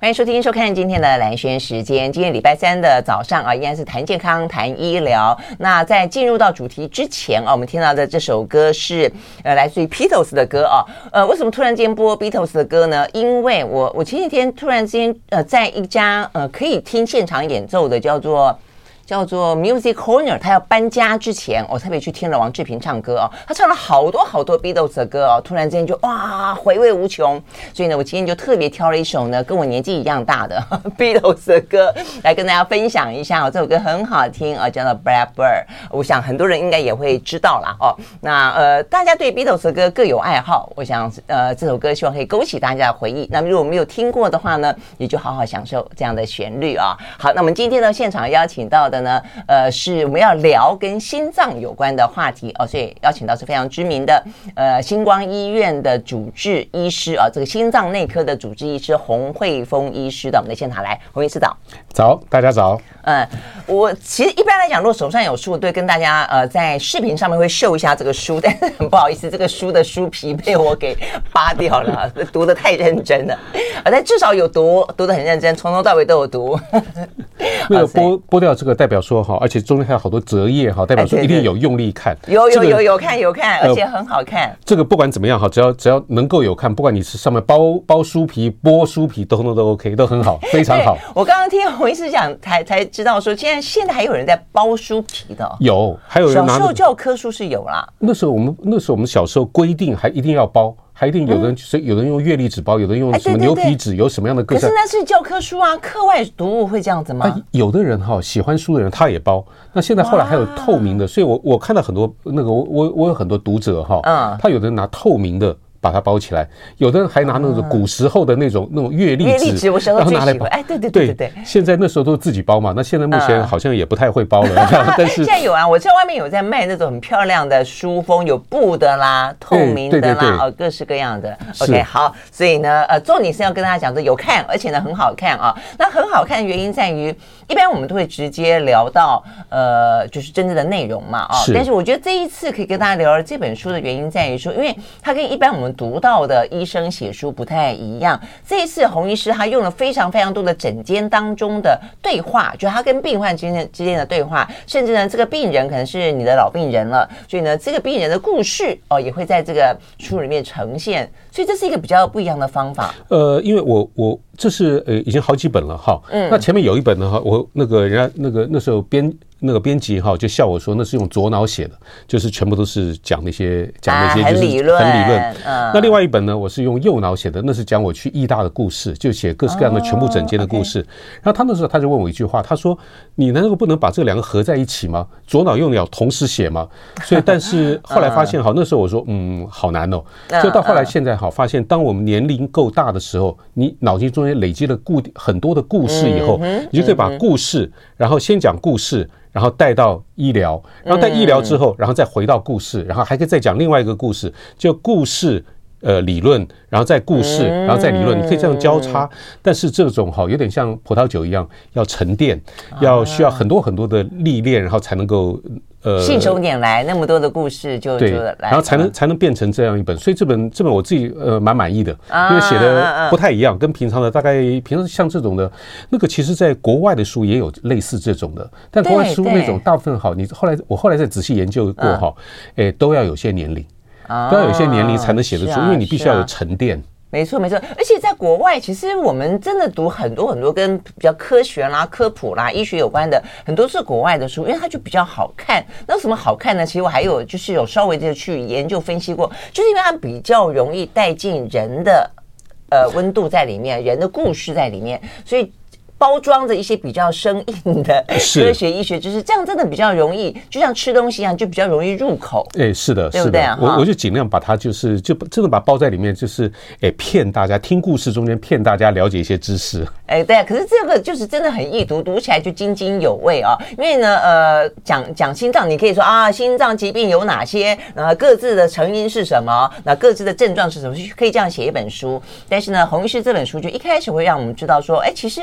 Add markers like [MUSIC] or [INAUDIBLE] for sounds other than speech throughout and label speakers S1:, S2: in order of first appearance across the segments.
S1: 欢迎收听、收看今天的兰轩时间。今天礼拜三的早上啊，依然是谈健康、谈医疗。那在进入到主题之前啊，我们听到的这首歌是呃来自于 Beatles 的歌啊。呃，为什么突然间播 Beatles 的歌呢？因为我我前几天突然之间呃在一家呃可以听现场演奏的叫做。叫做 Music Corner，他要搬家之前，我特别去听了王志平唱歌哦，他唱了好多好多 Beatles 的歌哦，突然之间就哇回味无穷，所以呢，我今天就特别挑了一首呢跟我年纪一样大的 [LAUGHS] Beatles 的歌来跟大家分享一下哦，这首歌很好听啊，叫做 Blackbird，我想很多人应该也会知道啦哦。那呃，大家对 Beatles 的歌各有爱好，我想呃这首歌希望可以勾起大家的回忆。那么如果没有听过的话呢，也就好好享受这样的旋律啊。好，那我们今天呢现场邀请到的。呢，呃，是我们要聊跟心脏有关的话题哦，所以邀请到是非常知名的，呃，星光医院的主治医师啊，这个心脏内科的主治医师洪慧峰医师到我们的现场来，洪医师早，
S2: 早，大家早。
S1: 嗯，我其实一般来讲，如果手上有书，对，跟大家呃在视频上面会秀一下这个书，但是很不好意思，这个书的书皮被我给扒掉了，[LAUGHS] 读的太认真了，啊，但至少有读，读的很认真，从头到尾都有读。
S2: 那个剥剥掉这个代表说哈，而且中间还有好多折页哈，代表说一定有用力看，
S1: 有有有有看有看，而且很好看。
S2: 这个不管怎么样哈，只要只要能够有看，不管你是上面包包书皮、剥书皮，都都都 OK，都很好，非常好。
S1: 我刚刚听洪医师讲，才才知道说，现在现在还有人在包书皮的，
S2: 有，还有人。
S1: 小时候教科书是有啦，
S2: 那时候我们那时候我们小时候规定还一定要包。还一定有的人就是有人用月历纸包，有的人用什么牛皮纸，有什么样的。
S1: 可是那是教科书啊，课外读物会这样子吗？
S2: 啊、有的人哈喜欢书的人他也包。那现在后来还有透明的，所以我我看到很多那个我我我有很多读者哈，嗯，他有的人拿透明的。把它包起来，有的人还拿那种古时候的那种那种月历纸，然后拿来包。哎，对对对对对。现在那时候都是自己包嘛，那现在目前好像也不太会包了。[LAUGHS] 但是现
S1: 在有啊，我在外面有在卖那种很漂亮的书封，有布的啦，透明的啦，哦，各式各样的。OK，好，所以呢，呃，重点是要跟大家讲的有看，而且呢很好看啊。那很好看的原因在于，一般我们都会直接聊到呃，就是真正的内容嘛啊。但是我觉得这一次可以跟大家聊聊这本书的原因在于说，因为它跟一般我们读到的医生写书不太一样。这一次洪医师他用了非常非常多的诊间当中的对话，就他跟病患之间之间的对话，甚至呢，这个病人可能是你的老病人了，所以呢，这个病人的故事哦也会在这个书里面呈现。所以这是一个比较不一样的方法。
S2: 呃，因为我我这是呃已经好几本了哈。嗯。那前面有一本呢哈，我那个人家那个那时候编。那个编辑哈就笑我说，那是用左脑写的，就是全部都是讲那些讲那些就是很理论。嗯。那另外一本呢，我是用右脑写的，那是讲我去医大的故事，就写各式各样的全部整间的故事。然后他那时候他就问我一句话，他说：“你难道不能把这两个合在一起吗？左脑右脑同时写吗？”所以，但是后来发现哈，那时候我说嗯，好难哦。就到后来现在好发现，当我们年龄够大的时候，你脑筋中间累积了固定很多的故事以后，你就可以把故事，然后先讲故事。然后带到医疗，然后带医疗之后，然后再回到故事，然后还可以再讲另外一个故事，就故事呃理论，然后再故事，然后再理论，你可以这样交叉。但是这种哈有点像葡萄酒一样，要沉淀，要需要很多很多的历练，然后才能够。呃，
S1: 信手拈来那么多的故事就对，
S2: 然后才能才能变成这样一本，所以这本这本我自己呃蛮满意的，因为写的不太一样，跟平常的大概平常像这种的，那个其实在国外的书也有类似这种的，但国外书那种大部分好，你后来我后来再仔细研究过哈，哎都要有些年龄，都要有些年龄才能写得出，因为你必须要有沉淀。
S1: 没错，没错，而且在国外，其实我们真的读很多很多跟比较科学啦、科普啦、医学有关的，很多是国外的书，因为它就比较好看。那什么好看呢？其实我还有就是有稍微的去研究分析过，就是因为它比较容易带进人的呃温度在里面，人的故事在里面，所以。包装着一些比较生硬的 [LAUGHS] 科学医学知识，这样真的比较容易，就像吃东西一样，就比较容易入口。
S2: 哎，是的，对不对？我我就尽量把它就是就真的把它包在里面，就是哎骗大家听故事中间骗大家了解一些知识。
S1: 哎，对啊，可是这个就是真的很易读，读起来就津津有味啊。因为呢，呃，讲讲心脏，你可以说啊，心脏疾病有哪些？那各自的成因是什么？那各自的症状是什么？可以这样写一本书。但是呢，洪医师这本书就一开始会让我们知道说，哎，其实。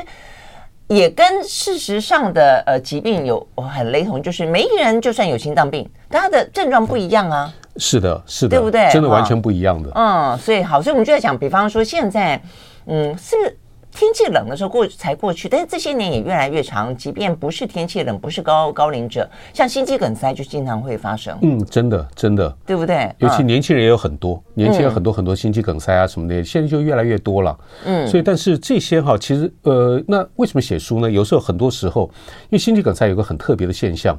S1: 也跟事实上的呃疾病有很雷同，就是每一个人就算有心脏病，但他的症状不一样啊。
S2: 是的，是的，
S1: 对不对？
S2: 真的完全不一样的。
S1: 嗯，所以好，所以我们就在讲，比方说现在，嗯，是不是天气冷的时候过才过去，但是这些年也越来越长。即便不是天气冷，不是高高龄者，像心肌梗塞就经常会发生。
S2: 嗯，真的真的，
S1: 对不对？
S2: 尤其年轻人也有很多，年轻人很多很多心肌梗塞啊什么的，嗯、现在就越来越多了。嗯，所以但是这些哈，其实呃，那为什么写书呢？有时候很多时候，因为心肌梗塞有个很特别的现象，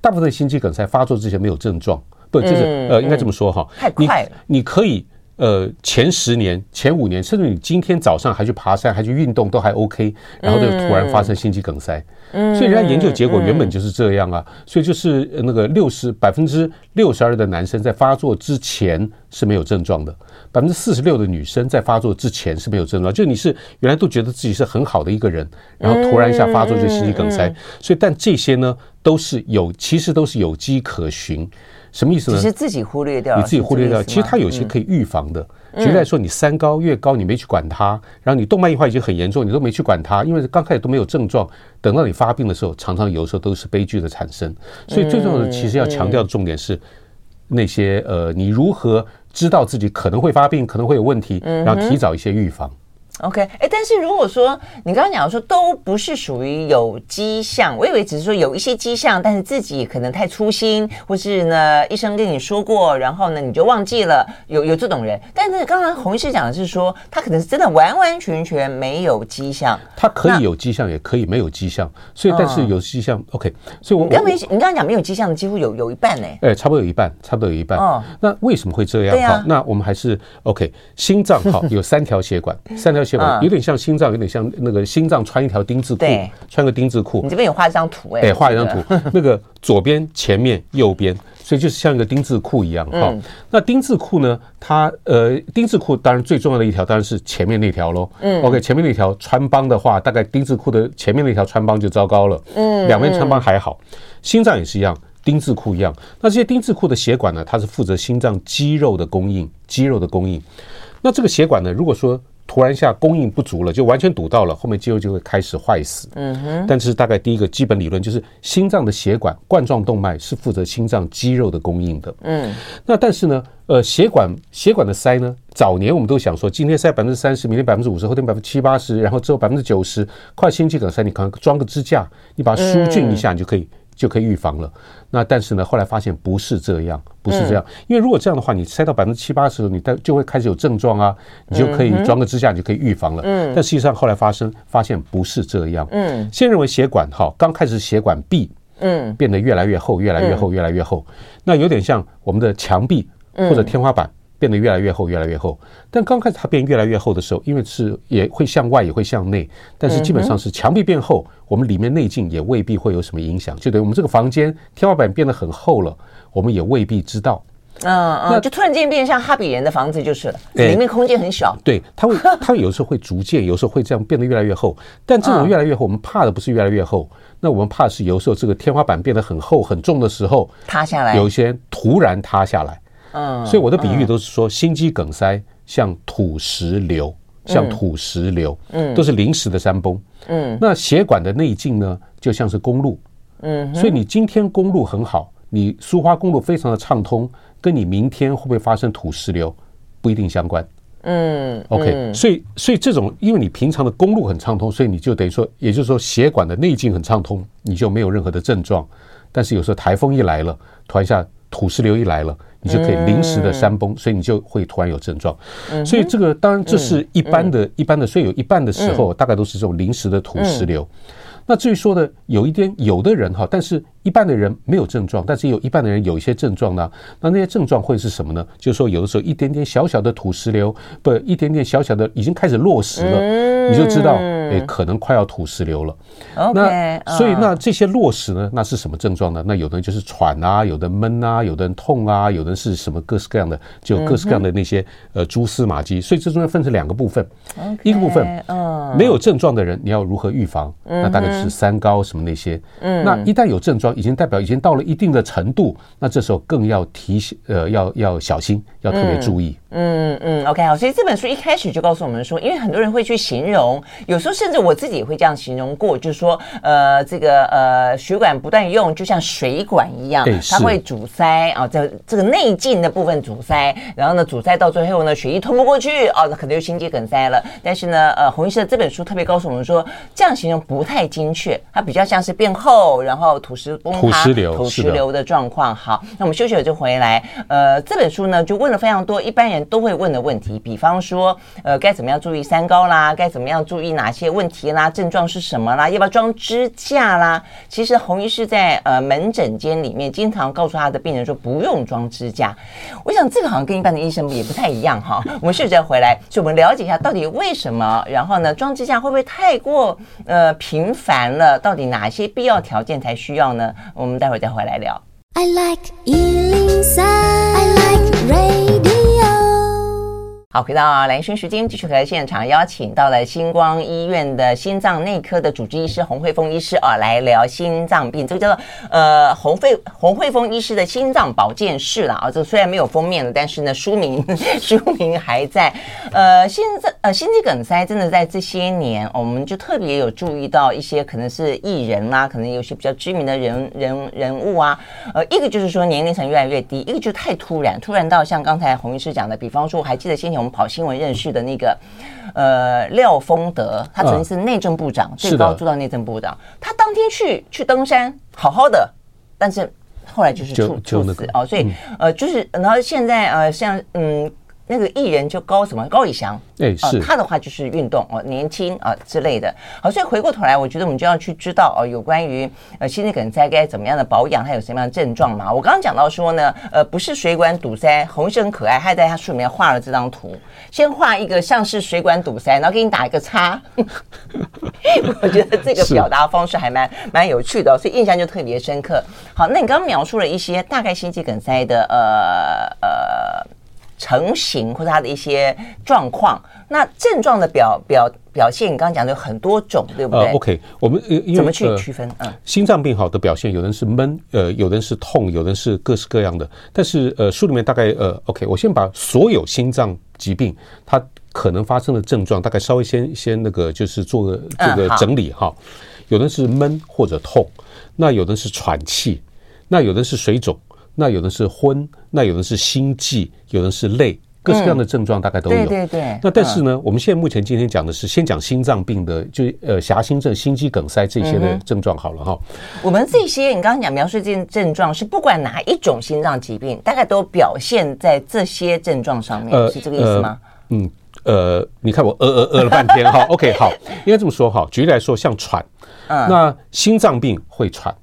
S2: 大部分的心肌梗塞发作之前没有症状，不就是、嗯、呃，应该这么说哈，
S1: 太快了，
S2: 你，你可以。呃，前十年、前五年，甚至你今天早上还去爬山、还去运动，都还 OK，然后就突然发生心肌梗塞。嗯，所以人家研究结果原本就是这样啊，所以就是那个六十百分之六十二的男生在发作之前是没有症状的，百分之四十六的女生在发作之前是没有症状。就你是原来都觉得自己是很好的一个人，然后突然一下发作就心肌梗塞。所以，但这些呢，都是有，其实都是有迹可循。什么意思呢？
S1: 其实自己忽略掉，
S2: 你自己忽略掉。其实它有些可以预防的。举例来说，你三高越高，你没去管它，然后你动脉硬化已经很严重，你都没去管它，因为刚开始都没有症状，等到你发病的时候，常常有时候都是悲剧的产生。所以最重要的，其实要强调的重点是那些呃，你如何知道自己可能会发病，可能会有问题，然后提早一些预防。
S1: OK，哎，但是如果说你刚刚讲说都不是属于有迹象，我以为只是说有一些迹象，但是自己可能太粗心，或是呢医生跟你说过，然后呢你就忘记了，有有这种人。但是刚刚洪医师讲的是说，他可能是真的完完全全没有迹象，
S2: 他可以有迹象，也可以没有迹象。所以，但是有迹象、嗯、，OK。所以我，我
S1: 刚没你刚刚讲没有迹象的几乎有有一半呢，
S2: 哎，差不多有一半，差不多有一半。哦，那为什么会
S1: 这样？
S2: 好，那我们还是 OK。心脏好 [LAUGHS] 有三条血管，三条有点像心脏，有点像那个心脏穿一条丁字裤，穿个丁字裤。
S1: 你这边有画一张图哎，
S2: 对，画一张图，[LAUGHS] 那个左边、前面、右边，所以就是像一个丁字裤一样哈。那丁字裤呢？它呃，丁字裤当然最重要的一条当然是前面那条喽。嗯，OK，前面那条穿帮的话，大概丁字裤的前面那条穿帮就糟糕了。嗯，两边穿帮还好，心脏也是一样，丁字裤一样。那这些丁字裤的血管呢，它是负责心脏肌肉的供应，肌肉的供应。那这个血管呢，如果说突然一下供应不足了，就完全堵到了，后面肌肉就会开始坏死。嗯哼。但是大概第一个基本理论就是，心脏的血管冠状动脉是负责心脏肌肉的供应的。嗯。那但是呢，呃，血管血管的塞呢，早年我们都想说，今天塞百分之三十，明天百分之五十，后天百分之七八十，然后之后百分之九十，快心肌梗塞，你可能装个支架，你把它输进一下，你就可以。就可以预防了。那但是呢，后来发现不是这样，不是这样。因为如果这样的话，你塞到百分之七八十，你就会开始有症状啊，你就可以装个支架，你就可以预防了。嗯。但实际上后来发生发现不是这样。嗯。先认为血管哈，刚开始血管壁嗯变得越来越厚，越来越厚，越来越厚。那有点像我们的墙壁或者天花板。变得越来越厚，越来越厚。但刚开始它变越来越厚的时候，因为是也会向外，也会向内。但是基本上是墙壁变厚，我们里面内径也未必会有什么影响。就等于我们这个房间天花板变得很厚了，我们也未必知道。
S1: 嗯嗯，就突然间变像哈比人的房子就是了，里面空间很小。
S2: 对，它会，它有时候会逐渐，有时候会这样变得越来越厚。但这种越来越厚，我们怕的不是越来越厚，那我们怕是有时候这个天花板变得很厚很重的时候
S1: 塌下来，
S2: 有一些突然塌下来。嗯，所以我的比喻都是说，心肌梗塞像土石流，像土石流，嗯，都是临时的山崩，嗯，那血管的内径呢，就像是公路，嗯，所以你今天公路很好，你苏花公路非常的畅通，跟你明天会不会发生土石流不一定相关，嗯，OK，所以所以这种，因为你平常的公路很畅通，所以你就等于说，也就是说血管的内径很畅通，你就没有任何的症状，但是有时候台风一来了，突然一下土石流一来了。你就可以临时的山崩，所以你就会突然有症状。所以这个当然这是一般的、一般的，所以有一半的时候大概都是这种临时的土石流。那至于说的有一点，有的人哈，但是一半的人没有症状，但是有一半的人有一些症状呢。那那些症状会是什么呢？就是说有的时候一点点小小的土石流，不，一点点小小的已经开始落石了，你就知道。诶，可能快要吐石流了。那所以那这些落石呢？那是什么症状呢？那有的人就是喘啊，有的闷啊，有的人痛啊，有的人是什么各式各样的，就各式各样的那些呃蛛丝马迹。所以这中间分成两个部分，一个部分没有症状的人，你要如何预防？那大概就是三高什么那些。那一旦有症状，已经代表已经到了一定的程度，那这时候更要提醒呃要要小心，要特别注意。
S1: 嗯嗯，OK 好，所以这本书一开始就告诉我们说，因为很多人会去形容，有时候甚至我自己也会这样形容过，就是说，呃，这个呃血管不断用，就像水管一样，它会阻塞啊，在这个内径的部分阻塞，然后呢，阻塞到最后呢，血液通不过去，哦，那可能就心肌梗塞了。但是呢，呃，洪医师的这本书特别告诉我们说，这样形容不太精确，它比较像是变厚，然后土石崩塌、
S2: 土石流、
S1: 土石流的状况。好，那我们休息了就回来。呃，这本书呢，就问了非常多一般人都会问的问题，比方说，呃，该怎么样注意三高啦？该怎么样注意哪些问题啦？症状是什么啦？要不要装支架啦？其实洪医师在呃门诊间里面经常告诉他的病人说不用装支架。我想这个好像跟一般的医生也不太一样哈。[LAUGHS] 我们休息再回来，所以我们了解一下到底为什么？然后呢，装支架会不会太过呃频繁了？到底哪些必要条件才需要呢？我们待会儿再回来聊。I like 103, I like radio 好，回到兰萱时间，继续和现场邀请到了星光医院的心脏内科的主治医师洪慧峰医师啊，来聊心脏病。这个叫做呃洪慧洪慧峰医师的心脏保健室了啊。这虽然没有封面了，但是呢 [LAUGHS] 书名书名还在。呃，现在呃心肌梗塞真的在这些年，我们就特别有注意到一些可能是艺人啦、啊，可能有些比较知名的人人人物啊。呃，一个就是说年龄层越来越低，一个就太突然，突然到像刚才洪医师讲的，比方说我还记得先前。我们跑新闻认识的那个，呃，廖丰德，他曾经是内政部长，啊、最高做到内政部长。他当天去去登山，好好的，但是后来就是猝猝死哦，所以、嗯、呃，就是然后现在呃，像嗯。那个艺人就高什么高以翔，
S2: 哎，是、呃、
S1: 他的话就是运动哦，年轻啊、呃、之类的。好，所以回过头来，我觉得我们就要去知道哦，有关于呃心肌梗塞该怎么样的保养，还有什么样的症状嘛。我刚刚讲到说呢，呃，不是水管堵塞，洪医师很可爱，他在他书里面画了这张图，先画一个像是水管堵塞，然后给你打一个叉。[LAUGHS] 我觉得这个表达方式还蛮蛮有趣的、哦，所以印象就特别深刻。好，那你刚刚描述了一些大概心肌梗塞的呃呃。成型或者它的一些状况，那症状的表表表现，你刚刚讲的有很多种，对不对？
S2: 呃，OK，我们
S1: 怎么去区分？嗯、呃，
S2: 心脏病好的表现，有人是闷，呃，有人是痛，有人是各式各样的。但是呃，书里面大概呃，OK，我先把所有心脏疾病它可能发生的症状，大概稍微先先那个就是做个这个整理哈。有的是闷或者痛，那有的是喘气，那有的是水肿。那有的是昏，那有的是心悸，有的是累，各式各样的症状大概都有。嗯、对对对。那但是呢，嗯、我们现在目前今天讲的是先讲心脏病的，就呃狭心症、心肌梗塞这些的症状好了哈。
S1: 我们这些你刚刚讲描述这些症状是不管哪一种心脏疾病，大概都表现在这些症状上面，呃、是这个意思吗？呃、
S2: 嗯呃，你看我呃呃呃了半天哈。OK 好，应该这么说哈。举例来说，像喘，嗯，那心脏病会喘，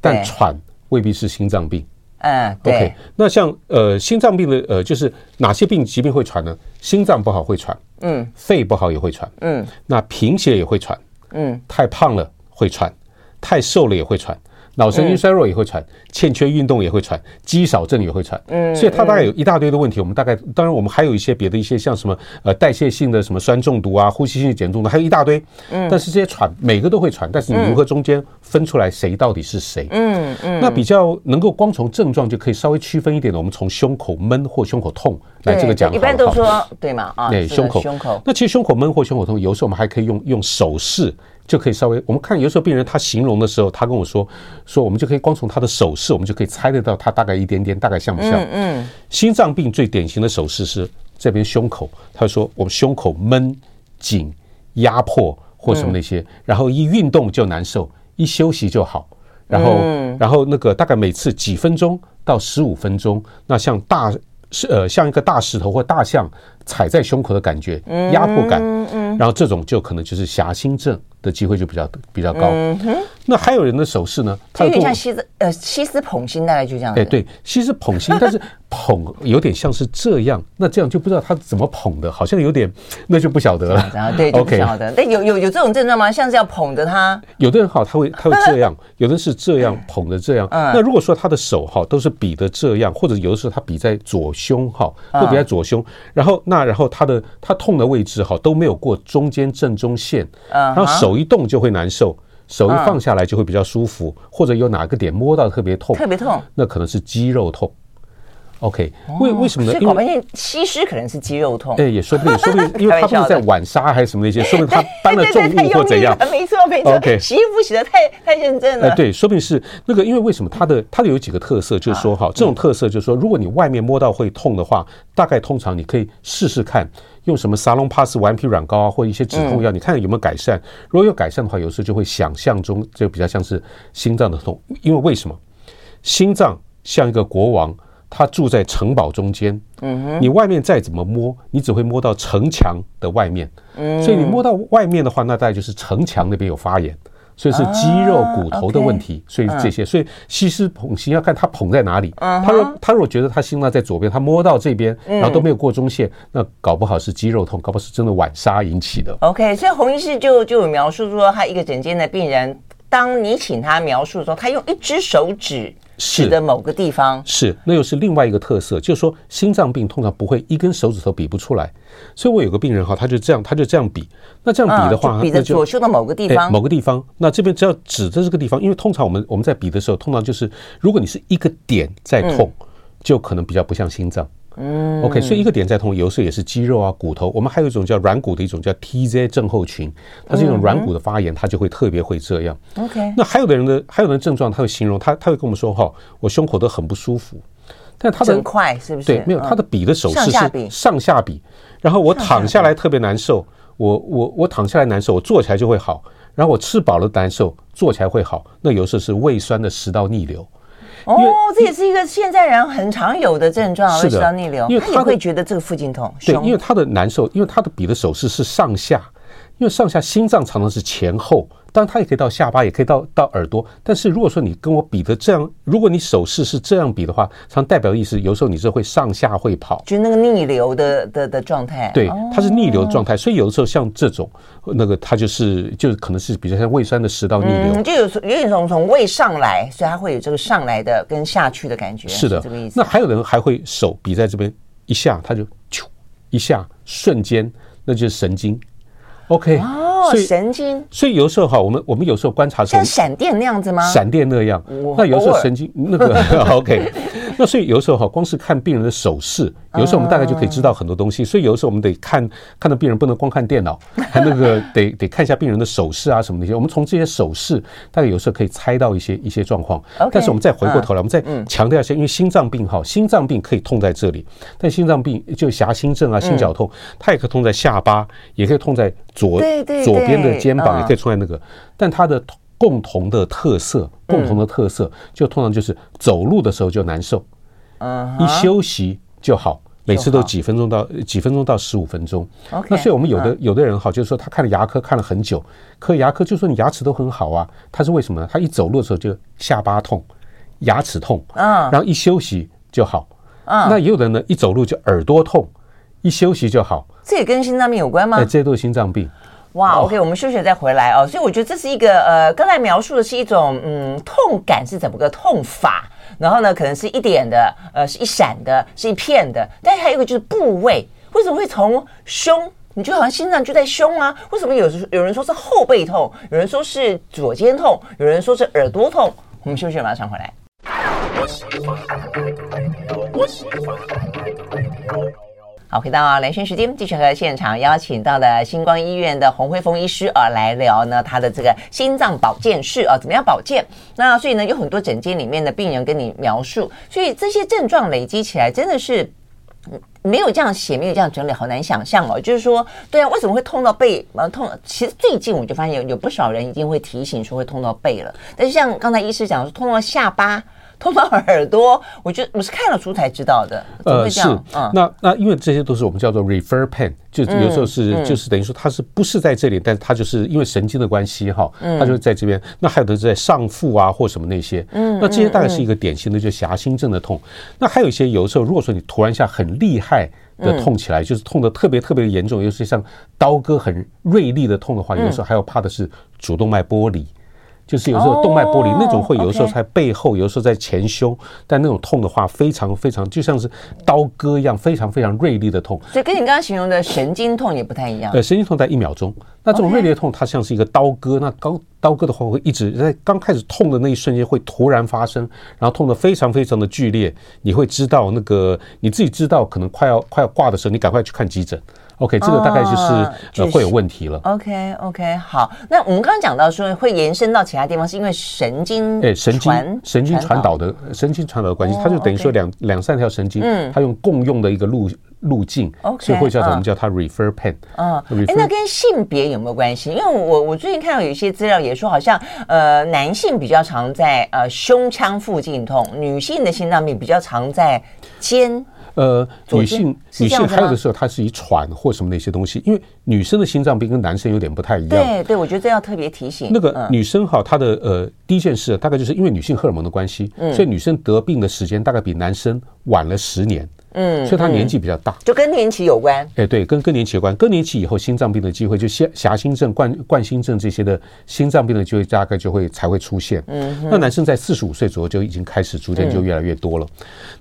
S2: 但喘未必是心脏病。
S1: 嗯，对。
S2: OK，那像呃心脏病的呃就是哪些病疾病会喘呢？心脏不好会喘，嗯，肺不好也会喘，嗯，那贫血也会喘，嗯，太胖了会喘，太瘦了也会喘。脑神经衰弱也会喘，欠缺运动也会喘，肌少症也会喘。嗯，所以它大概有一大堆的问题。我们大概当然我们还有一些别的一些像什么呃代谢性的什么酸中毒啊，呼吸性碱中毒，还有一大堆。嗯，但是这些喘每个都会喘，但是你如何中间分出来谁到底是谁？嗯嗯，那比较能够光从症状就可以稍微区分一点的，我们从胸口闷或胸口痛来这个讲。
S1: 一般都说对嘛啊？
S2: 对，胸口胸口。那其实胸口闷或胸口痛，有时候我们还可以用用手势。就可以稍微，我们看有时候病人他形容的时候，他跟我说说，我们就可以光从他的手势，我们就可以猜得到他大概一点点，大概像不像？嗯，嗯。心脏病最典型的手势是这边胸口，他说我们胸口闷紧压迫或什么那些，然后一运动就难受，一休息就好，然后然后那个大概每次几分钟到十五分钟，那像大是呃像一个大石头或大象踩在胸口的感觉，压迫感，然后这种就可能就是狭心症。的机会就比较比较高。那还有人的手势呢？
S1: 他有点像西斯呃西斯捧心，大概就这样。
S2: 哎，对，西斯捧心，但是 [LAUGHS] 捧有点像是这样，那这样就不知道他怎么捧的，好像有点，那就不晓得了。
S1: 然后对，就不晓得。那有有有这种症状吗？像是要捧着他？
S2: 有的人哈，他会他会这样，[LAUGHS] 有的是这样捧着这样。那如果说他的手哈都是比的这样，或者有的时候他比在左胸哈，都比在左胸，然后那然后他的他痛的位置哈都没有过中间正中线，然后手。手一动就会难受，手一放下来就会比较舒服，或者有哪个点摸到特别痛，
S1: 特别痛，
S2: 那可能是肌肉痛。OK，为为什么呢？
S1: 因为发现西施可能是肌肉痛，
S2: 哎，也说不定，说不定，因为他不是在晚沙还是什么那些，说不定他搬了重物或怎样。
S1: 没错没错，OK，洗衣服洗的太太认真了。
S2: 哎，对，说不定是那个，因为为什么它的它的有几个特色，就是说哈，这种特色就是说，如果你外面摸到会痛的话，大概通常你可以试试看，用什么沙龙帕斯顽皮软膏啊，或一些止痛药，你看有没有改善。如果有改善的话，有时候就会想象中就比较像是心脏的痛，因为为什么？心脏像一个国王。他住在城堡中间，嗯哼，你外面再怎么摸，你只会摸到城墙的外面，嗯，所以你摸到外面的话，那大概就是城墙那边有发炎，所以是肌肉骨头的问题，所以这些，所以西施捧心要看他捧在哪里，他若他如果觉得他心脏在左边，他摸到这边，然后都没有过中线，那搞不好是肌肉痛，搞不好是真的晚沙引起的。
S1: OK，所以洪医师就就有描述说，他一个诊间的病人，当你请他描述的时候，他用一只手指。是。的，某个地方
S2: 是，是，那又是另外一个特色，就是说心脏病通常不会一根手指头比不出来，所以我有个病人哈，他就这样，他就这样比，那这样比的话，
S1: 啊、比着左胸的某个地方，
S2: 某个地方，那这边只要指着这个地方，因为通常我们我们在比的时候，通常就是如果你是一个点在痛，嗯、就可能比较不像心脏。嗯，OK，所以一个点在痛，有时候也是肌肉啊、骨头。我们还有一种叫软骨的一种叫 TZ 症候群，它是一种软骨的发炎，它就会特别会这样。OK，那还有的人的还有的症状，他会形容他他会跟我们说哈，我胸口都很不舒服，但他的
S1: 整块是不是？
S2: 对，没有他的比的手势是上下比，然后我躺下来特别难受，我我我躺下来难受，我坐起来就会好，然后我吃饱了难受，坐起来会好。那有时候是胃酸的食道逆流。
S1: 哦，这也是一个现在人很常有的症状，胃食道逆流，因为他也会觉得这个附近痛。
S2: 对，因为他的难受，因为他的比的手势是上下，因为上下心脏常常是前后。当然，它也可以到下巴，也可以到到耳朵。但是如果说你跟我比的这样，如果你手势是这样比的话，常代表的意思，有时候你是会上下会跑，
S1: 就那个逆流的的的状态。
S2: 对，它是逆流的状态，所以有的时候像这种，那个它就是就是可能是比较像胃酸的食道逆流，
S1: 嗯、就有有点从从胃上来，所以它会有这个上来的跟下去的感觉。
S2: 是的，
S1: 是这个意思。
S2: 那还有人还会手比在这边一下，他就咻一下，瞬间那就是神经。OK。
S1: 哦，神经，
S2: 所以有时候哈，我们我们有时候观察是
S1: 像闪电那样子吗？
S2: 闪电那样，那有时候神经那个 [LAUGHS] OK。那所以有时候哈，光是看病人的手势，有时候我们大概就可以知道很多东西。所以有时候我们得看看到病人，不能光看电脑，还那个 [LAUGHS] 得得看一下病人的手势啊什么那些。我们从这些手势，大概有时候可以猜到一些一些状况。但是我们再回过头来，我们再强调一下，因为心脏病哈，心脏病可以痛在这里，但心脏病就狭心症啊、心绞痛，它也可以痛在下巴，也可以痛在左左边的肩膀，也可以痛在那个，但它的。共同的特色，共同的特色，就通常就是走路的时候就难受，嗯，一休息就好，每次都几分钟到几分钟到十五分钟。那所以我们有的有的人哈，就是说他看了牙科看了很久，可牙科就说你牙齿都很好啊，他是为什么呢？他一走路的时候就下巴痛，牙齿痛，嗯，然后一休息就好，嗯，那也有的人呢，一走路就耳朵痛，一休息就好，
S1: 这也跟心脏病有关吗？
S2: 哎，这些都是心脏病。
S1: 哇，OK，我们休息再回来哦。所以我觉得这是一个呃，刚才描述的是一种嗯，痛感是怎么个痛法，然后呢，可能是一点的，呃，是一闪的，是一片的，但是还有一个就是部位，为什么会从胸？你就好像心脏就在胸啊？为什么有有人说是后背痛，有人说是左肩痛，有人说是耳朵痛？我们休息，马上回来。好，回到兰萱时间，继续和现场邀请到的星光医院的洪慧峰医师啊来聊呢，他的这个心脏保健室啊，怎么样保健？那所以呢，有很多诊间里面的病人跟你描述，所以这些症状累积起来，真的是没有这样写，没有这样整理，好难想象哦。就是说，对啊，为什么会痛到背？啊，痛？其实最近我就发现有有不少人已经会提醒说会痛到背了，但是像刚才医师讲说，痛到下巴。痛到耳朵，我觉得我是看了书才知道的。呃，是，嗯，那
S2: 那因为这些都是我们叫做 refer pain，就有时候是、嗯、就是等于说它是不是在这里，嗯、但是它就是因为神经的关系哈，它就在这边。那还有的是在上腹啊或什么那些，嗯，那这些大概是一个典型的就狭心症的痛。那还有一些有的时候，如果说你突然一下很厉害的痛起来，就是痛的特别特别严重，尤其像刀割很锐利的痛的话，有的时候还要怕的是主动脉剥离。就是有时候动脉剥离、oh, 那种会有时候在背后有时候在前胸，但那种痛的话非常非常就像是刀割一样，非常非常锐利的痛。
S1: 所以跟你刚刚形容的神经痛也不太一样。
S2: 对，神经痛在一秒钟，那这种锐利的痛它像是一个刀割，那刀刀割的话会一直在刚开始痛的那一瞬间会突然发生，然后痛得非常非常的剧烈，你会知道那个你自己知道可能快要快要挂的时候，你赶快去看急诊。OK，这个大概就是、哦、呃会有问题了。
S1: OK OK，好，那我们刚刚讲到说会延伸到其他地方，是因为神经
S2: 哎神经神经传导的神经传导的关系，哦、它就等于说两、okay、两三条神经，嗯，它用共用的一个路路径所以会叫我们叫它 refer pain。
S1: 嗯，哎，那跟性别有没有关系？因为我我最近看到有一些资料也说，好像呃男性比较常在呃胸腔附近痛，女性的心脏病比较常在肩。
S2: 呃，女性女性还有的时候，它是以喘或什么那些东西，因为女生的心脏病跟男生有点不太一样。
S1: 对对，我觉得这要特别提醒。
S2: 那个女生哈，她的呃第一件事大概就是因为女性荷尔蒙的关系，所以女生得病的时间大概比男生晚了十年。嗯，所以他年纪比较大，
S1: 就更年期有关。
S2: 哎，对，跟更年期有关。更年期以后，心脏病的机会就狭狭心症、冠冠心症这些的心脏病的机会大概就会才会出现。嗯，那男生在四十五岁左右就已经开始逐渐就越来越多了。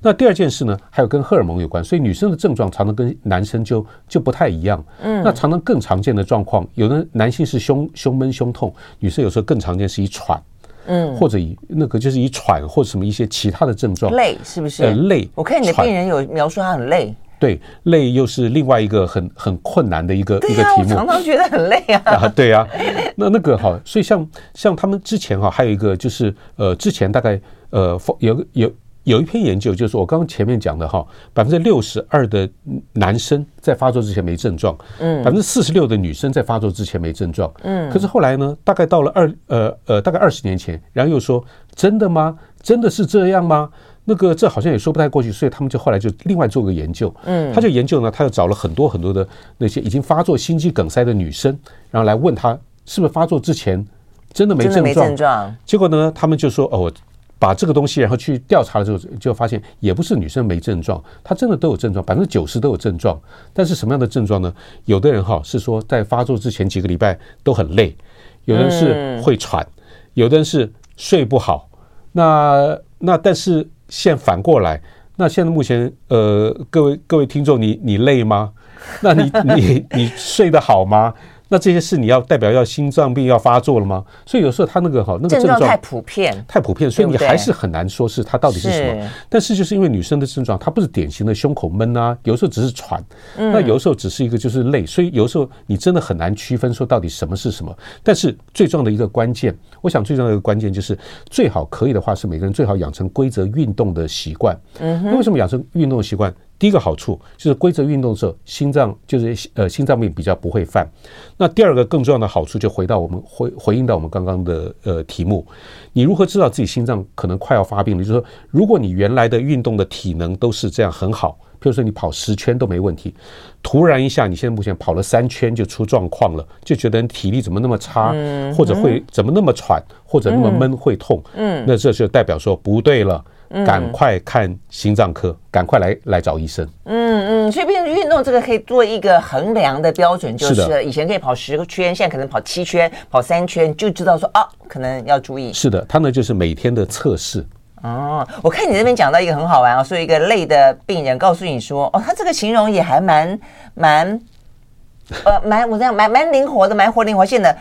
S2: 那第二件事呢，还有跟荷尔蒙有关，所以女生的症状常常跟男生就就不太一样。嗯，那常常更常见的状况，有的男性是胸胸闷胸痛，女生有时候更常见是一喘。嗯，或者以那个就是以喘或者什么一些其他的症状，
S1: 累是不是？
S2: 呃，累。
S1: 我看你的病人有描述他很累，
S2: 对，累又是另外一个很很困难的一个、啊、一个题目。
S1: 常常觉得很累啊。[LAUGHS] 啊，
S2: 对啊，那那个哈，所以像像他们之前哈，还有一个就是呃，之前大概呃有有。有有一篇研究，就是我刚刚前面讲的哈，百分之六十二的男生在发作之前没症状，嗯，百分之四十六的女生在发作之前没症状，嗯，可是后来呢，大概到了二呃呃，大概二十年前，然后又说真的吗？真的是这样吗？那个这好像也说不太过去，所以他们就后来就另外做个研究，嗯，他就研究呢，他又找了很多很多的那些已经发作心肌梗塞的女生，然后来问他是不是发作之前真的没症状，结果呢，他们就说哦。把这个东西，然后去调查了之后，就发现也不是女生没症状，她真的都有症状，百分之九十都有症状。但是什么样的症状呢？有的人哈是说在发作之前几个礼拜都很累，有的人是会喘，有的人是睡不好。那那但是现在反过来，那现在目前呃，各位各位听众，你你累吗？那你你你睡得好吗？那这些是你要代表要心脏病要发作了吗？所以有时候他那个哈那个症状
S1: 太普遍，
S2: 太普遍，所以你还是很难说是它到底是什么。但是就是因为女生的症状，它不是典型的胸口闷啊，有时候只是喘，那有时候只是一个就是累，所以有时候你真的很难区分说到底什么是什么。但是最重要的一个关键，我想最重要的一个关键就是最好可以的话是每个人最好养成规则运动的习惯。嗯，那为什么养成运动的习惯？第一个好处就是规则运动的时候，心脏就是呃心脏病比较不会犯。那第二个更重要的好处就回到我们回回应到我们刚刚的呃题目，你如何知道自己心脏可能快要发病了？就是说，如果你原来的运动的体能都是这样很好，比如说你跑十圈都没问题，突然一下你现在目前跑了三圈就出状况了，就觉得体力怎么那么差，或者会怎么那么喘，或者那么闷会痛，嗯，那这就代表说不对了。赶快看心脏科，赶快来来找医生。
S1: 嗯嗯，所以变成运动这个可以做一个衡量的标准，就是以前可以跑十个圈，现在可能跑七圈、跑三圈，就知道说啊，可能要注意。
S2: 是的，它呢就是每天的测试。
S1: 哦，我看你那边讲到一个很好玩啊，说一个累的病人告诉你说，哦，他这个形容也还蛮蛮呃蛮我这样蛮蛮灵活的，蛮活灵活现的。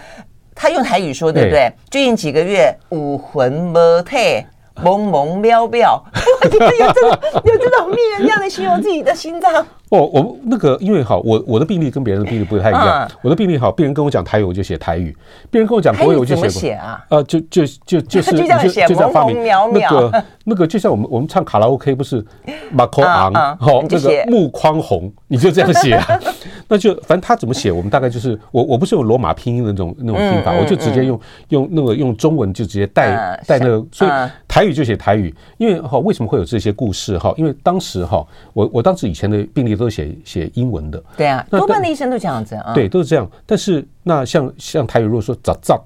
S1: 他用台语说，对不对？最近几个月武魂没退。萌萌喵喵，[LAUGHS] 我觉得有这种有这种病人这样的形容自己的心脏。
S2: 哦，我那个因为好，我我的病例跟别人的病例不太一样。我的病例好，病人跟我讲台语，我就写台语；病人跟我讲国语，我就写。
S1: 写啊？
S2: 呃，就就就就是就这样写，萌萌喵喵。那个那个，就像我们我们唱卡拉 OK，不是马口昂，好那个目眶红，你就这样写啊？[LAUGHS] 那就反正他怎么写，我们大概就是我我不是用罗马拼音的那种那种拼法，我就直接用用那个用中文就直接带带那个，所以台语就写台语。因为哈，为什么会有这些故事哈？因为当时哈，我我当时以前的病例。都写写英文的，
S1: 对啊，多半的医生都这样子啊，
S2: 对，都是这样。但是那像像台语如果说杂杂，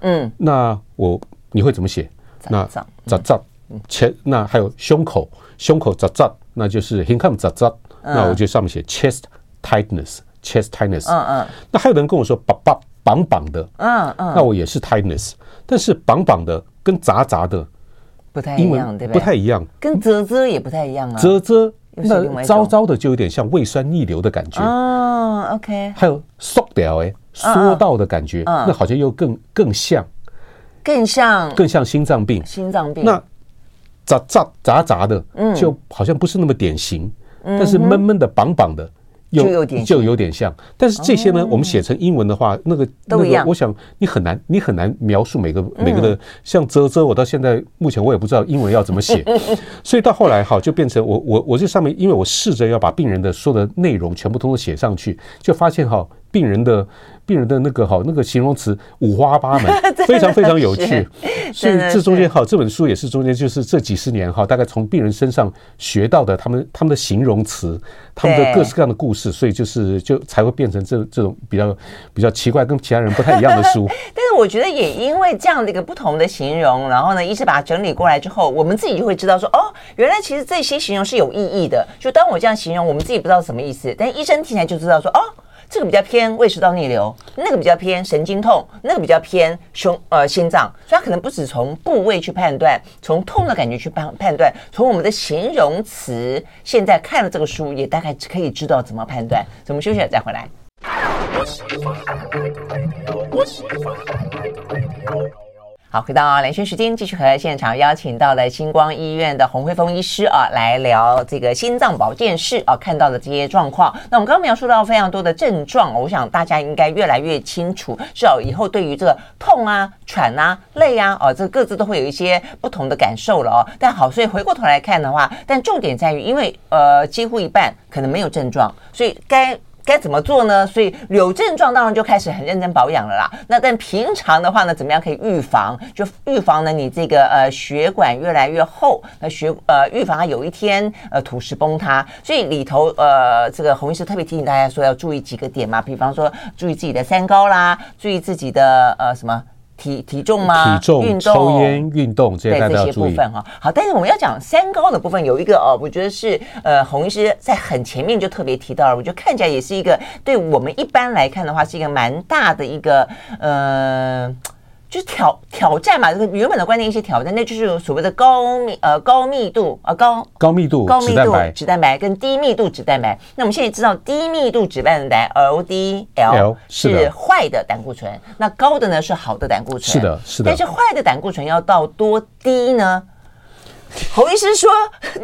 S2: 嗯，那我你会怎么写？那杂杂，前那还有胸口胸口杂杂，那就是 hincam 杂杂，那我就上面写 chest tightness，chest tightness，嗯嗯。那还有人跟我说绑绑绑绑的，嗯嗯，那我也是 tightness，但是绑绑的跟杂杂的
S1: 不太一样，对不对？
S2: 不太一样，
S1: 跟啧啧也不太一样啊。
S2: 啧啧那糟糟的就有点像胃酸逆流的感觉
S1: 哦。OK，
S2: 还有缩掉哎，缩到的感觉，那好像又更更像，
S1: 更像
S2: 更像心脏病。
S1: 心脏病。
S2: 那杂杂杂杂的，就好像不是那么典型，但是闷闷的绑绑的。就有点就有点像，但是这些呢，我们写成英文的话，那个那个，我想你很难，你很难描述每个每个的，像啧啧，我到现在目前我也不知道英文要怎么写，[LAUGHS] 所以到后来哈，就变成我我我这上面，因为我试着要把病人的说的内容全部通通写上去，就发现哈。病人的病人的那个好那个形容词五花八门，[LAUGHS] 非常非常有趣。所以这中间哈，这本书也是中间就是这几十年哈，大概从病人身上学到的他们他们的形容词，他们的各式各样的故事，所以就是就才会变成这这种比较比较奇怪跟其他人不太一样的书。[LAUGHS]
S1: 但是我觉得也因为这样的一个不同的形容，然后呢，医师把它整理过来之后，我们自己就会知道说哦，原来其实这些形容是有意义的。就当我这样形容，我们自己不知道什么意思，但医生听起来就知道说哦。这个比较偏胃食道逆流，那个比较偏神经痛，那个比较偏胸呃心脏，所以它可能不止从部位去判断，从痛的感觉去判判断，从我们的形容词，现在看了这个书也大概可以知道怎么判断。怎么休息了再回来。好，回到兰萱时间，继续和现场邀请到了星光医院的洪慧峰医师啊，来聊这个心脏保健室啊看到的这些状况。那我们刚刚描述到非常多的症状，我想大家应该越来越清楚，至少以后对于这个痛啊、喘啊、累啊，哦，这各自都会有一些不同的感受了哦。但好，所以回过头来看的话，但重点在于，因为呃，几乎一半可能没有症状，所以该。该怎么做呢？所以有症状当然就开始很认真保养了啦。那但平常的话呢，怎么样可以预防？就预防呢，你这个呃血管越来越厚，那血呃预防它有一天呃土石崩塌。所以里头呃这个洪医师特别提醒大家说要注意几个点嘛，比方说注意自己的三高啦，注意自己的呃什么。体体重吗？
S2: 体重、运动、抽烟、运动这些大家要注意。对这些部分哈。好，但是我们要讲三高的部分，有一个哦，我觉得是呃，洪医师在很前面就特别提到了，我觉得看起来也是一个对我们一般来看的话，是一个蛮大的一个呃。就是挑挑战嘛，这个原本的观念一些挑战，那就是所谓的高密呃高密度呃高高密度
S1: 高密度脂蛋白跟低密度脂蛋白。那我们现在知道低密度脂蛋白 LDL 是坏的胆固醇，那高的呢是好的胆固醇。
S2: 是的，是的。
S1: 但是坏的胆固醇要到多低呢？[LAUGHS] 洪医师说，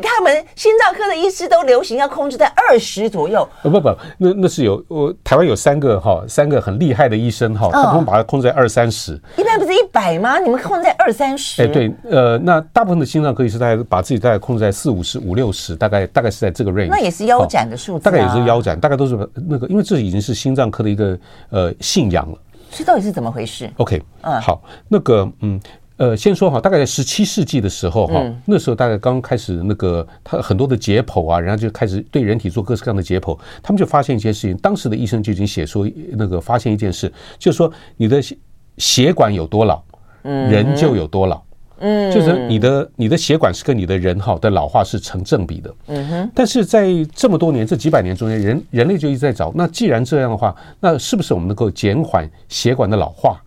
S1: 他们心脏科的医师都流行要控制在二十左右。
S2: 不不不，那那是有我台湾有三个哈，三个很厉害的医生哈，他们把它控制在二三十。
S1: 一般不是一百吗？你们控制在二三十？
S2: 哎，对，呃，那大部分的心脏科医师大概把自己大概控制在四五十、五六十，大概大概是在这个 range。
S1: 那也是腰斩的数字，
S2: 大概也是腰斩，大概都是那个，因为这已经是心脏科的一个呃信仰了。
S1: 这到底是怎么回事
S2: ？OK，嗯，好，那个嗯。呃，先说哈，大概在十七世纪的时候哈，那时候大概刚开始那个，他很多的解剖啊，然后就开始对人体做各式各样的解剖，他们就发现一件事情，当时的医生就已经写说，那个发现一件事，就是说你的血管有多老，人就有多老，嗯，就是你的你的血管是跟你的人哈的老化是成正比的，嗯哼，但是在这么多年这几百年中间，人人类就一直在找，那既然这样的话，那是不是我们能够减缓血管的老化？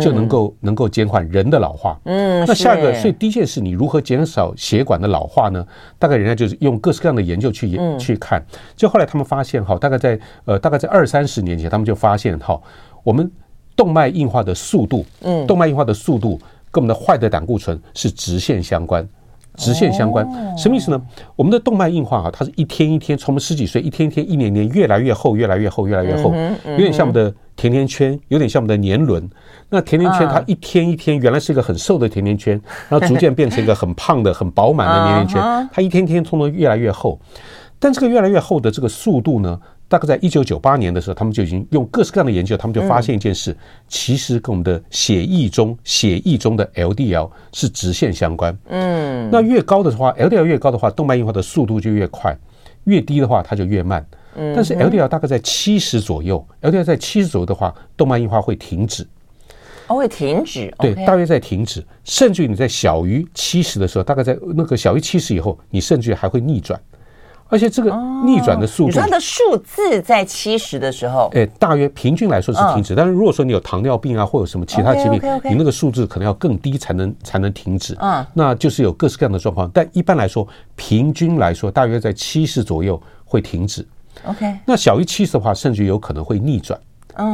S2: 就能够能够减缓人的老化。嗯，那下一个，所以第一件事，你如何减少血管的老化呢？大概人家就是用各式各样的研究去研去看。就后来他们发现哈，大概在呃大概在二三十年前，他们就发现哈，我们动脉硬化的速度，嗯，动脉硬化的速度跟我们的坏的胆固醇是直线相关，直线相关。什么意思呢？我们的动脉硬化啊，它是一天一天，从我们十几岁一天一天一年年越来越厚，越来越厚，越来越厚，有点像我们的甜甜圈，有点像我们的年轮。那甜甜圈它一天一天原来是一个很瘦的甜甜圈，然后逐渐变成一个很胖的、很饱满的甜甜圈。它一天天通的越来越厚，但这个越来越厚的这个速度呢，大概在一九九八年的时候，他们就已经用各式各样的研究，他们就发现一件事，其实跟我们的血液中血液中的 LDL 是直线相关。嗯，那越高的话，LDL 越高的话，动脉硬化的速度就越快；越低的话，它就越慢。但是 LDL 大概在七十左右，LDL 在七十左右的话，动脉硬化会停止。
S1: 哦，会停止，
S2: 对，大约在停止，甚至于你在小于七十的时候，大概在那个小于七十以后，你甚至于还会逆转，而且这个逆转的速度，
S1: 哦、它的数字在七十的时候，
S2: 哎，大约平均来说是停止。嗯、但是如果说你有糖尿病啊，或者什么其他疾病你那个数字可能要更低才能才能停止。嗯，那就是有各式各样的状况。但一般来说，平均来说大约在七十左右会停止。
S1: OK，
S2: 那小于七十的话，甚至有可能会逆转。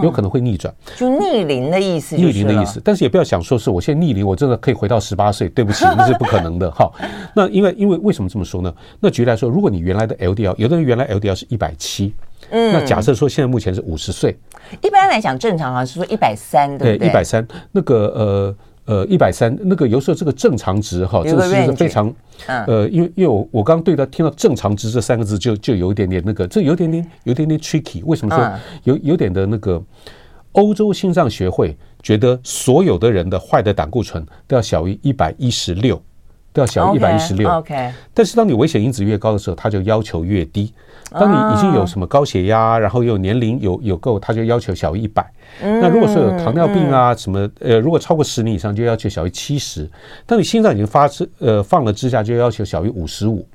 S2: 有可能会逆转，
S1: 就逆龄的意思，
S2: 逆龄的意思。但是也不要想说是我现在逆龄，我真的可以回到十八岁。对不起，那是不可能的。[LAUGHS] 哈，那因为因为为什么这么说呢？那举例来说，如果你原来的 LDL，有的人原来 LDL 是一百七，嗯，那假设说现在目前是五十岁，
S1: 一般来讲正常啊是说一百三，对不对？
S2: 一百三，那个呃。呃，一百三，那个有时候这个正常值哈，这个是一个非常，呃，因为因为我我刚刚对他听到正常值这三个字就就有一点点那个，这有点点有点点 tricky。为什么说有有点的那个？欧洲心脏学会觉得所有的人的坏的胆固醇都要小于一百一十六。都要小于一百一十六。
S1: OK，
S2: 但是当你危险因子越高的时候，它就要求越低。当你已经有什么高血压，然后又有年龄有有够，他就要求小于一百。那如果说有糖尿病啊什么，呃，如果超过十年以上，就要求小于七十。当你心脏已经发支呃放了支架，就要求小于五十五。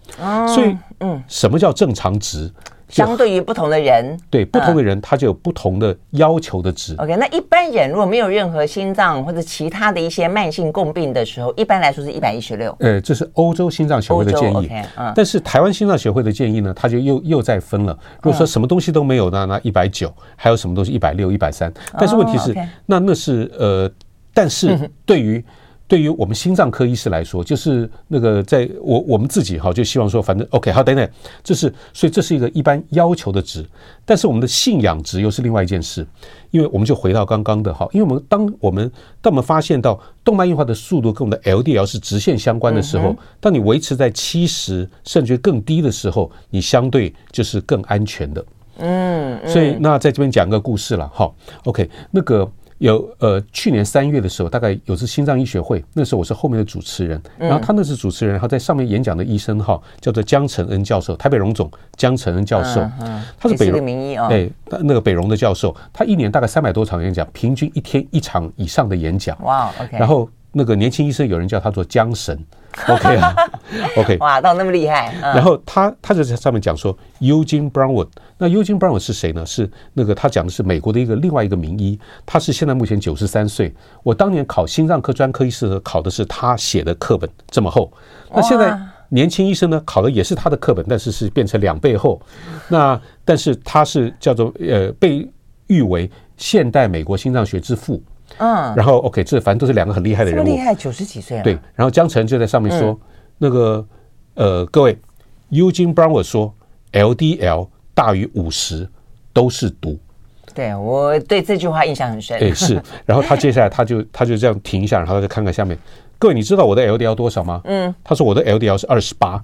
S2: 所以，嗯，什么叫正常值？
S1: 相对于不同的人，
S2: 对不同的人，他就有不同的要求的值。
S1: OK，那一般人如果没有任何心脏或者其他的一些慢性共病的时候，一般来说是一百一十六。
S2: 呃，这是欧洲心脏协会的建
S1: 议。
S2: 但是台湾心脏协会的建议呢，他就又又再分了。如果说什么东西都没有呢，那一百九；还有什么东西一百六、一百三。但是问题是，那那是呃，但是 [LAUGHS] 对于。对于我们心脏科医师来说，就是那个在我我们自己哈，就希望说，反正 OK 好，等等，这是所以这是一个一般要求的值，但是我们的信仰值又是另外一件事，因为我们就回到刚刚的哈，因为我们当我们当我们发现到动脉硬化的速度跟我们的 LDL 是直线相关的时候，当你维持在七十甚至更低的时候，你相对就是更安全的。嗯，所以那在这边讲个故事了哈，OK 那个。有呃，去年三月的时候，大概有次心脏医学会，那时候我是后面的主持人，然后他那是主持人，然后在上面演讲的医生哈，叫做江承恩教授，台北荣总江承恩教授，他是北荣
S1: 名医啊，
S2: 对，那个北荣的教授，他一年大概三百多场演讲，平均一天一场以上的演讲，
S1: 哇，OK，
S2: 然后那个年轻医生有人叫他做江神。[LAUGHS] OK 啊，OK，
S1: 哇，到那么厉害。
S2: 然后他他就在上面讲说，Eugene Brownwood，那 Eugene Brownwood 是谁呢？是那个他讲的是美国的一个另外一个名医，他是现在目前九十三岁。我当年考心脏科专科医师考的是他写的课本这么厚。那现在年轻医生呢，考的也是他的课本，但是是变成两倍厚。那但是他是叫做呃被誉为现代美国心脏学之父。嗯，然后 OK，这反正都是两个很厉害的人物，
S1: 厉害，九十几岁了。
S2: 对，然后江晨就在上面说，嗯、那个呃，各位，Eugene Braunwald 说，LDL 大于五十都是毒。
S1: 对，我对这句话印象很深。
S2: 对，是。[LAUGHS] 然后他接下来他就他就这样停一下，然后他就看看下面，各位，你知道我的 LDL 多少吗？嗯，他说我的 LDL 是二十八，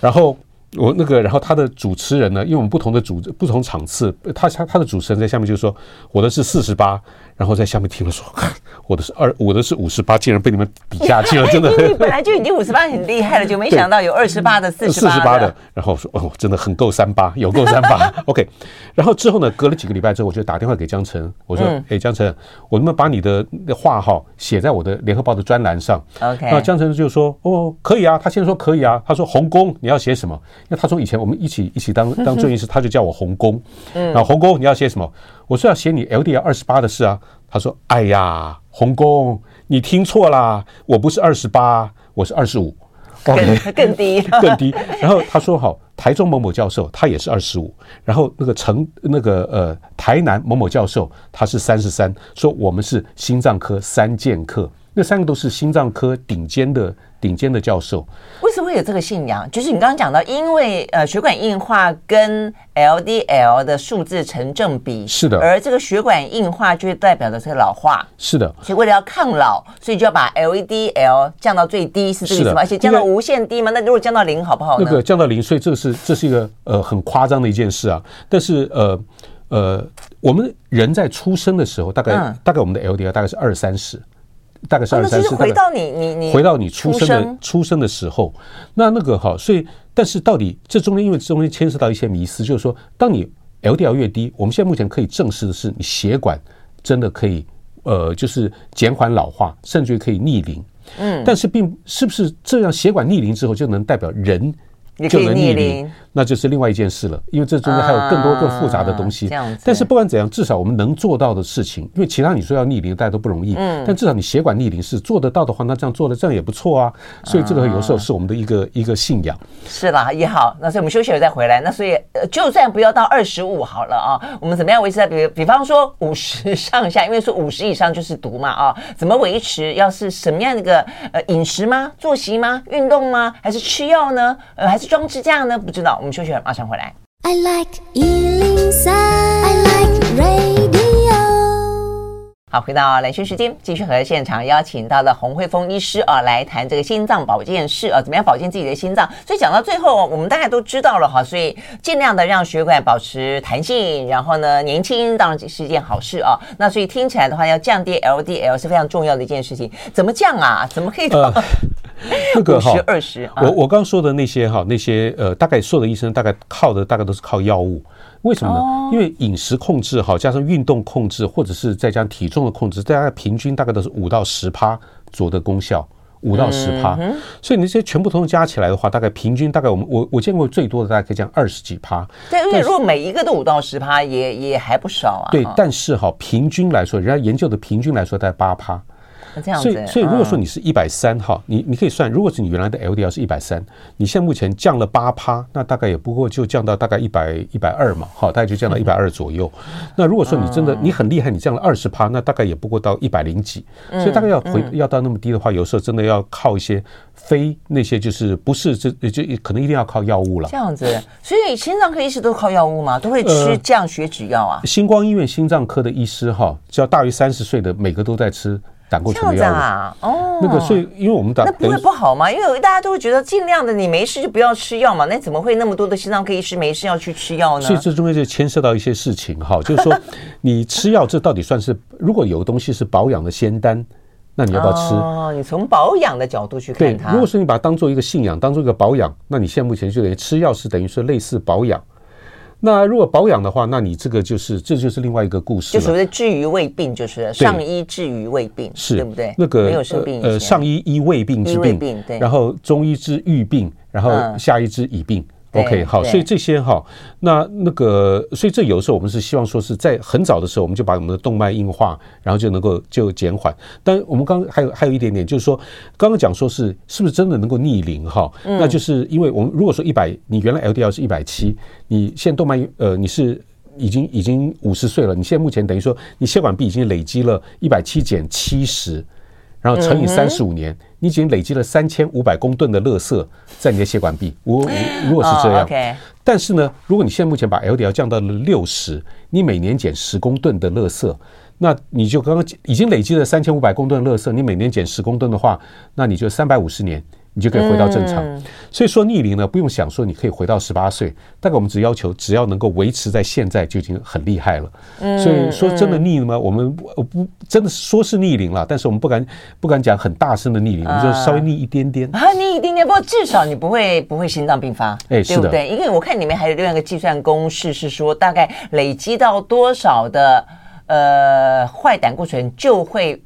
S2: 然后。我那个，然后他的主持人呢，因为我们不同的主不同场次，他他他的主持人在下面就说，我的是四十八，然后在下面听了说，[LAUGHS] 我的是二，我的是五十八，竟然被你们比下去了，[LAUGHS] 真的。
S1: 你本来就已经五十八很厉害了，就没想到有二十八的四十八。
S2: 四十八的，然后我说哦，真的很够三八，[LAUGHS] 有够三八。OK，然后之后呢，隔了几个礼拜之后，我就打电话给江晨，我说，哎，江晨，我能不能把你的话哈写在我的联合报的专栏上
S1: ？OK，
S2: 那江晨就说，哦，可以啊，他先说可以啊，他说洪公你要写什么？那他说以前我们一起一起当当正医师，他就叫我洪工。嗯，然后洪工你要写什么？我说要写你 LDL 二十八的事啊。他说：“哎呀，洪工，你听错啦，我不是二十八，我是二十五，
S1: 更更低 [LAUGHS]
S2: 更低。然后他说好，台中某某教授他也是二十五，然后那个成那个呃台南某某教授他是三十三，说我们是心脏科三剑客，那三个都是心脏科顶尖的。”顶尖的教授，
S1: 为什么会有这个信仰？就是你刚刚讲到，因为呃血管硬化跟 LDL 的数字成正比，
S2: 是的，
S1: 而这个血管硬化就代表的是老化，
S2: 是的，
S1: 所以为了要抗老，所以就要把 LDL 降到最低，是这个意思吗？而且降到无限低吗？那如果降到零好不好？
S2: 那个降到零，所以这是这是一个呃很夸张的一件事啊。但是呃呃，我们人在出生的时候，大概、嗯、大概我们的 LDL 大概是二三十。大概是二三四，
S1: 回到你你你
S2: 回到你出生的出生。的时候，那那个哈，所以但是到底这中间，因为中间牵涉到一些迷思，就是说，当你 LDL 越低，我们现在目前可以证实的是，你血管真的可以呃，就是减缓老化，甚至于可以逆龄。嗯，但是并是不是这样，血管逆龄之后就能代表人就能逆龄，那就是另外一件事了。因为这中间还有更多更复杂的东西。这样子。但是不管怎样，至少我们能做到的事情，因为其他你说要逆龄，大家都不容易。嗯。但至少你血管逆龄是做得到的话，那这样做的这样也不错啊。所以这个有时候是我们的一个一个信仰。
S1: 是啦，也好。那所以我们休息了再回来。那所以就算不要到二十五好了啊，我们怎么样维持在比比方说五十上下？因为说五十以上就是毒嘛啊，怎么维持？要是什么样的一个呃饮食吗？作息吗？运动吗？还是吃药呢？呃，还是？装支架呢？不知道，我们休息了，马上回来。I like 103, I like radio 好，回到兰萱时间，继续和现场邀请到的洪慧峰医师啊来谈这个心脏保健室啊，怎么样保健自己的心脏？所以讲到最后，我们大家都知道了哈，所以尽量的让血管保持弹性，然后呢，年轻当然是一件好事啊。那所以听起来的话，要降低 LDL 是非常重要的一件事情。怎么降啊？怎么可以？呃
S2: 那个哈，
S1: 二十，
S2: 我我刚刚说的那些哈，那些呃，大概所有的医生大概靠的大概都是靠药物，为什么呢？因为饮食控制哈，加上运动控制，或者是再加上体重的控制，大概平均大概都是五到十趴左右的功效，五到十趴。所以你这些全部都加起来的话，大概平均大概我们我我见过最多的大概可以讲二十几趴。
S1: 对，因为如果每一个都五到十趴，也也还不少啊。
S2: 对，但是哈，平均来说，人家研究的平均来说大概八趴。所以，所以如果说你是一百三哈，你你可以算，如果是你原来的 LDL 是一百三，你现在目前降了八趴，那大概也不过就降到大概一百一百二嘛，哈，大概就降到一百二左右。那如果说你真的你很厉害，你降了二十趴，那大概也不过到一百零几。所以大概要回要到那么低的话，有时候真的要靠一些非那些就是不是这就可能一定要靠药物了。
S1: 这样子，所以心脏科医师都靠药物吗？都会吃降血脂药啊？
S2: 星光医院心脏科的医师哈，只要大于三十岁的每个都在吃。胆固醇药啊，哦，那个，所以因为我们打
S1: 那不会不好吗？因为大家都会觉得尽量的，你没事就不要吃药嘛。那怎么会那么多的心脏科医师没事要去吃药呢？
S2: 所以这中间就牵涉到一些事情哈，就是说 [LAUGHS] 你吃药这到底算是，如果有个东西是保养的仙丹，那你要不要吃？
S1: 哦，你从保养的角度去看它。
S2: 对，如果说你把它当做一个信仰，当做一个保养，那你现在目前就等于吃药是等于是类似保养。那如果保养的话，那你这个就是这就是另外一个故事，
S1: 就所谓的治于未病，就是上医治于未病，是。对不对？
S2: 那个
S1: 没有生病
S2: 呃，上医医未病之病，对，然后中医治愈病，然后下医治已病。OK，好，所以这些哈，那那个，所以这有的时候我们是希望说是在很早的时候，我们就把我们的动脉硬化，然后就能够就减缓。但我们刚刚还有还有一点点，就是说刚刚讲说是是不是真的能够逆龄哈？那就是因为我们如果说一百，你原来 LDL 是一百七，你现在动脉呃你是已经已经五十岁了，你现在目前等于说你血管壁已经累积了一百七减七十。然后乘以三十五年，你已经累积了三千五百公吨的垃圾在你的血管壁。我如果是这样，但是呢，如果你现在目前把 LDL 降到了六十，你每年减十公吨的垃圾，那你就刚刚已经累积了三千五百公吨的垃圾，你每年减十公吨的话，那你就三百五十年。你就可以回到正常，所以说逆龄呢，不用想说你可以回到十八岁，大概我们只要求只要能够维持在现在就已经很厉害了。所以说真的逆了吗？我们不不真的说是逆龄了，但是我们不敢不敢讲很大声的逆龄，我们就稍微逆一点点。
S1: 啊，逆一点点，不过至少你不会不会心脏病发，哎，对不对？因为我看里面还有另外一个计算公式是说，大概累积到多少的呃坏胆固醇就会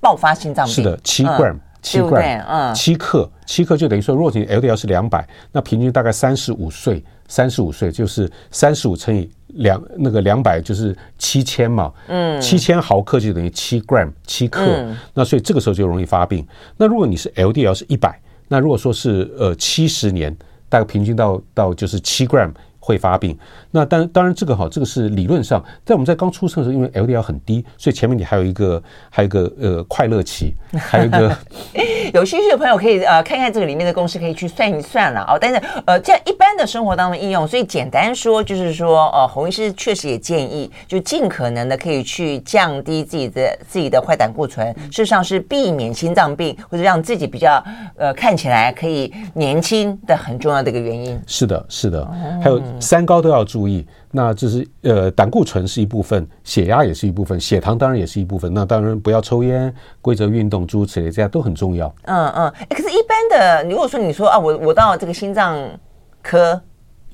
S1: 爆发心脏病，
S2: 是的，七 gram。七 gram，嗯，七克，七克就等于说，如果你 LDL 是两百，那平均大概三十五岁，三十五岁就是三十五乘以两，那个两百就是七千嘛，嗯，七千毫克就等于七 gram，七克，那所以这个时候就容易发病。那如果你是 LDL 是一百，那如果说是呃七十年，大概平均到到就是七 gram。会发病，那当当然这个哈，这个是理论上，在我们在刚出生的时候，因为 LDL 很低，所以前面你还有一个还有一个呃快乐期，还有一个 [LAUGHS]
S1: 有兴趣的朋友可以呃看看这个里面的公式，可以去算一算了哦。但是呃这一般的生活当中应用，所以简单说就是说呃洪医师确实也建议，就尽可能的可以去降低自己的自己的坏胆固醇，事实上是避免心脏病或者让自己比较呃看起来可以年轻的很重要的一个原因。
S2: 是的，是的，还有。三高都要注意，那这是呃胆固醇是一部分，血压也是一部分，血糖当然也是一部分。那当然不要抽烟，规则运动，诸如此类，这样都很重要。
S1: 嗯嗯，哎，可是，一般的，如果说你说啊，我我到这个心脏科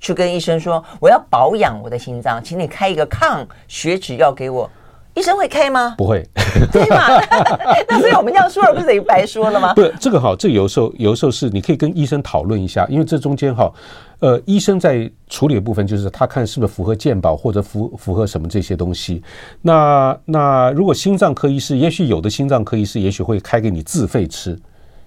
S1: 去跟医生说，我要保养我的心脏，请你开一个抗血脂药给我。医生会开吗？
S2: 不会，
S1: 对吗？[LAUGHS] [LAUGHS] 那所以我们这样说了，不是等于白说了吗？
S2: 不，这个哈，这有时候有时候是你可以跟医生讨论一下，因为这中间哈，呃，医生在处理的部分就是他看是不是符合健保或者符符合什么这些东西。那那如果心脏科医师，也许有的心脏科医师也许会开给你自费吃，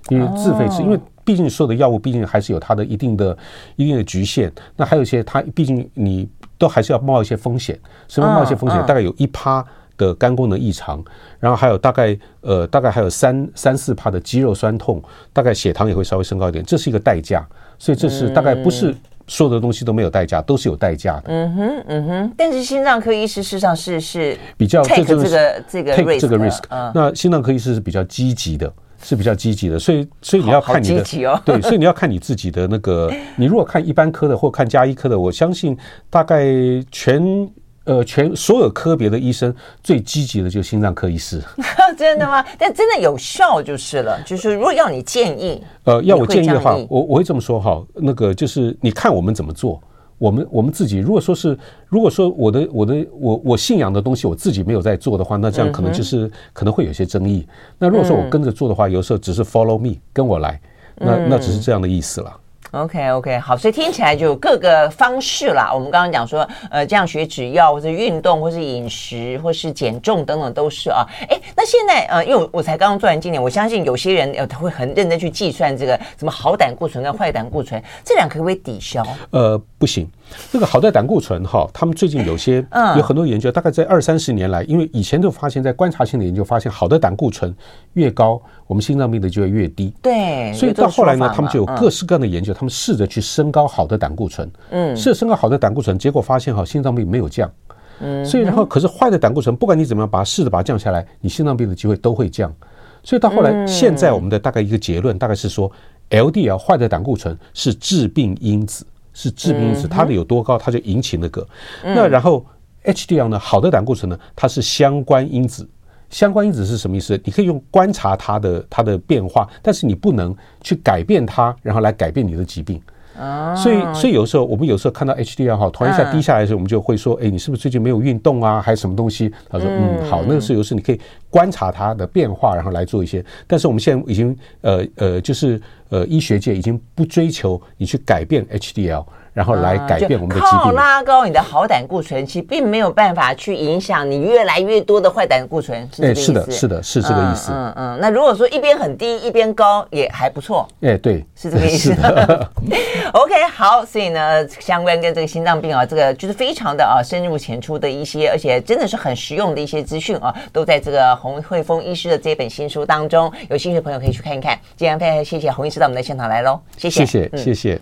S2: 因为自费吃，因为毕竟所有的药物毕竟还是有它的一定的一定的局限。那还有一些，它毕竟你都还是要冒一些风险，什么冒一些风险？大概有一趴的肝功能异常，然后还有大概呃大概还有三三四趴的肌肉酸痛，大概血糖也会稍微升高一点，这是一个代价。所以这是大概不是所有的东西都没有代价，都是有代价的。
S1: 嗯哼，嗯哼。但是心脏科医师事实上是是
S2: 比较
S1: take 这个这个
S2: take 这个 risk。那心脏科医师是比较积极的，是比较积极的。所以所以你要看你的 [LAUGHS] 对，所以你要看你自己的那个。[LAUGHS] 你如果看一般科的或看加医科的，我相信大概全。呃，全所有科别的医生最积极的就是心脏科医师，[LAUGHS]
S1: 真的吗？但真的有效就是了。就是如果要你建议，
S2: 呃，要我建议的话，我我会这么说哈。那个就是你看我们怎么做，我们我们自己如果说是，如果说我的我的我我信仰的东西我自己没有在做的话，那这样可能就是可能会有些争议。那如果说我跟着做的话，有时候只是 follow me 跟我来，那那只是这样的意思了。
S1: OK OK 好，所以听起来就有各个方式啦。我们刚刚讲说，呃，降血脂药，或是运动，或是饮食，或是减重等等都是啊。哎，那现在呃，因为我才刚刚做完今年，我相信有些人呃他会很认真去计算这个什么好胆固醇跟坏胆固醇，这两可不可以抵消？
S2: 呃，不行。这个好的胆固醇哈，他们最近有些有很多研究，大概在二三十年来，因为以前都发现，在观察性的研究发现，好的胆固醇越高，我们心脏病的就会越低。
S1: 对，
S2: 所以到后来呢，他们就有各式各样的研究，他们试着去升高好的胆固醇。嗯，试着升高好的胆固醇，结果发现哈，心脏病没有降。嗯，所以然后可是坏的胆固醇，不管你怎么样把它试着把它降下来，你心脏病的机会都会降。所以到后来，现在我们的大概一个结论大概是说，LDL 坏的胆固醇是致病因子。是致病因子，它的有多高，它就引起那个。那然后 HDL 呢？好的胆固醇呢？它是相关因子。相关因子是什么意思？你可以用观察它的它的变化，但是你不能去改变它，然后来改变你的疾病。所以所以有时候我们有时候看到 HDL 哈，突然一下低下来的时候，我们就会说，哎，你是不是最近没有运动啊，还是什么东西？他说，嗯，好，那个是有时候你可以观察它的变化，然后来做一些。但是我们现在已经呃呃，就是呃，医学界已经不追求你去改变 HDL。然后来改变我们的疾病。
S1: 靠拉高你的好胆固醇，其实并没有办法去影响你越来越多的坏胆固醇，是这个意思？
S2: 是的，是的，是这个意思。
S1: 嗯嗯。那如果说一边很低，一边高，也还不错。
S2: 哎，对，
S1: 是这个意思。[LAUGHS] [LAUGHS] OK，好，所以呢，相关跟这个心脏病啊，这个就是非常的啊深入浅出的一些，而且真的是很实用的一些资讯啊，都在这个洪慧峰医师的这本新书当中。有兴趣的朋友可以去看一看。今天非常谢谢洪医师到我们的现场来喽，谢谢，
S2: 谢谢，谢谢。